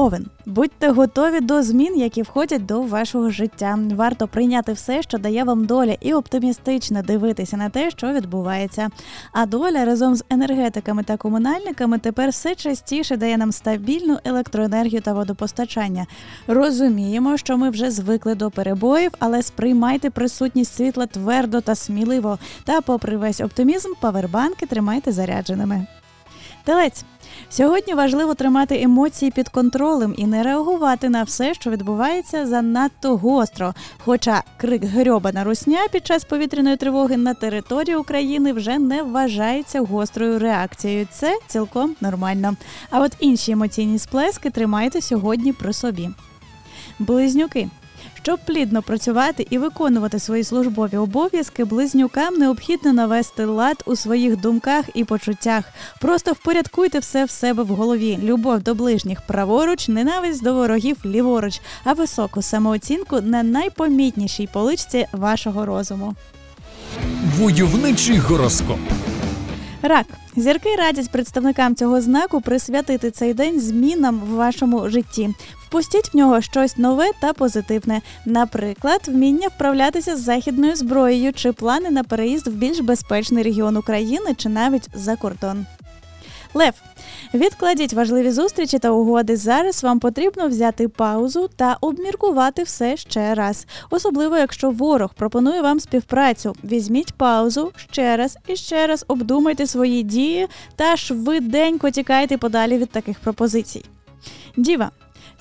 Овен, будьте готові до змін, які входять до вашого життя. Варто прийняти все, що дає вам доля, і оптимістично дивитися на те, що відбувається. А доля разом з енергетиками та комунальниками тепер все частіше дає нам стабільну електроенергію та водопостачання. Розуміємо, що ми вже звикли до перебоїв, але сприймайте присутність світла твердо та сміливо. Та, попри весь оптимізм, павербанки тримайте зарядженими. Телець Сьогодні важливо тримати емоції під контролем і не реагувати на все, що відбувається занадто гостро. Хоча крик грьобана русня під час повітряної тривоги на території України вже не вважається гострою реакцією. Це цілком нормально. А от інші емоційні сплески тримайте сьогодні при собі. Близнюки щоб плідно працювати і виконувати свої службові обов'язки, близнюкам необхідно навести лад у своїх думках і почуттях. Просто впорядкуйте все в себе в голові. Любов до ближніх праворуч, ненависть до ворогів ліворуч, а високу самооцінку на найпомітнішій поличці вашого розуму. Войовничий гороскоп. Рак зірки радять представникам цього знаку присвятити цей день змінам в вашому житті. Впустіть в нього щось нове та позитивне, наприклад, вміння вправлятися з західною зброєю чи плани на переїзд в більш безпечний регіон України чи навіть за кордон. Лев, відкладіть важливі зустрічі та угоди. Зараз вам потрібно взяти паузу та обміркувати все ще раз. Особливо, якщо ворог пропонує вам співпрацю. Візьміть паузу ще раз і ще раз обдумайте свої дії та швиденько тікайте подалі від таких пропозицій. Діва.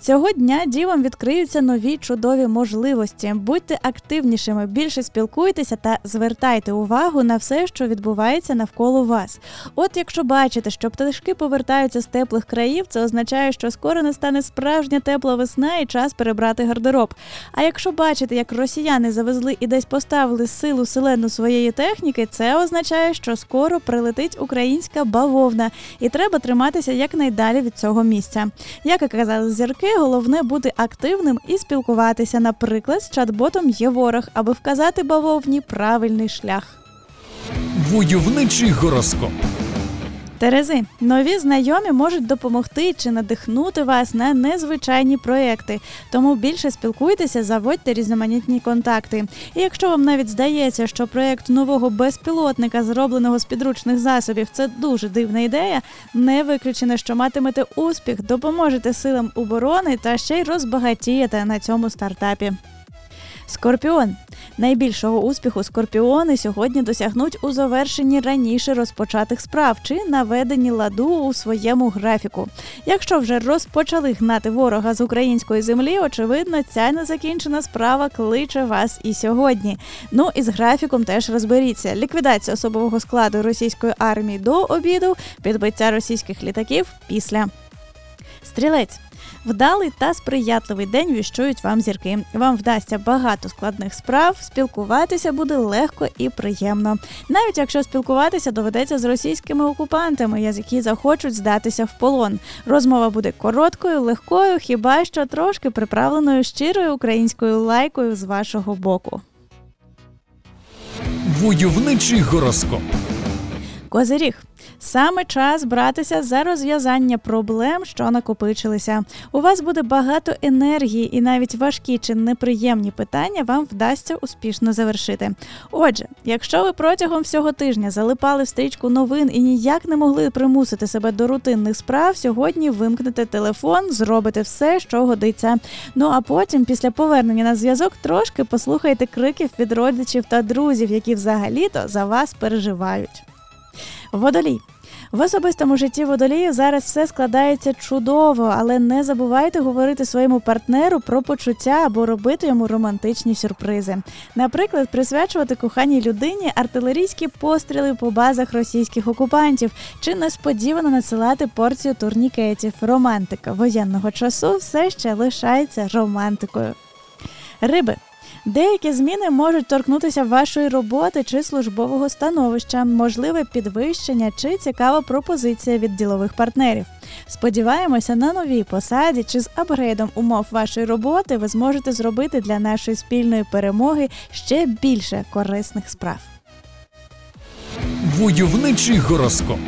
Цього дня дівам відкриються нові чудові можливості. Будьте активнішими, більше спілкуйтеся та звертайте увагу на все, що відбувається навколо вас. От якщо бачите, що пташки повертаються з теплих країв, це означає, що скоро настане справжня тепла весна і час перебрати гардероб. А якщо бачите, як росіяни завезли і десь поставили силу селену своєї техніки, це означає, що скоро прилетить українська бавовна, і треба триматися якнайдалі від цього місця. Як і казали зірки роки головне бути активним і спілкуватися, наприклад, з чат-ботом є ворог, аби вказати бавовні правильний шлях. Войовничий гороскоп. Терези, нові знайомі можуть допомогти чи надихнути вас на незвичайні проекти. Тому більше спілкуйтеся, заводьте різноманітні контакти. І якщо вам навіть здається, що проект нового безпілотника, зробленого з підручних засобів, це дуже дивна ідея, не виключено, що матимете успіх, допоможете силам оборони та ще й розбагатієте на цьому стартапі. Скорпіон найбільшого успіху скорпіони сьогодні досягнуть у завершенні раніше розпочатих справ чи наведенні ладу у своєму графіку. Якщо вже розпочали гнати ворога з української землі, очевидно, ця незакінчена справа кличе вас і сьогодні. Ну і з графіком теж розберіться: ліквідація особового складу російської армії до обіду, підбиття російських літаків після. Стрілець Вдалий та сприятливий день віщують вам зірки. Вам вдасться багато складних справ, спілкуватися буде легко і приємно. Навіть якщо спілкуватися доведеться з російськими окупантами, які захочуть здатися в полон. Розмова буде короткою, легкою, хіба що трошки приправленою щирою українською лайкою з вашого боку. Войовничий гороскоп. Козиріг Саме час братися за розв'язання проблем, що накопичилися. У вас буде багато енергії, і навіть важкі чи неприємні питання вам вдасться успішно завершити. Отже, якщо ви протягом всього тижня залипали в стрічку новин і ніяк не могли примусити себе до рутинних справ, сьогодні вимкнете телефон, зробите все, що годиться. Ну а потім, після повернення на зв'язок, трошки послухайте криків від родичів та друзів, які взагалі-то за вас переживають. Водолій. В особистому житті водолію зараз все складається чудово, але не забувайте говорити своєму партнеру про почуття або робити йому романтичні сюрпризи. Наприклад, присвячувати коханій людині артилерійські постріли по базах російських окупантів чи несподівано надсилати порцію турнікетів. Романтика воєнного часу все ще лишається романтикою. Риби Деякі зміни можуть торкнутися вашої роботи чи службового становища, можливе підвищення чи цікава пропозиція від ділових партнерів. Сподіваємося, на новій посаді чи з апгрейдом умов вашої роботи ви зможете зробити для нашої спільної перемоги ще більше корисних справ. Войовничий гороскоп.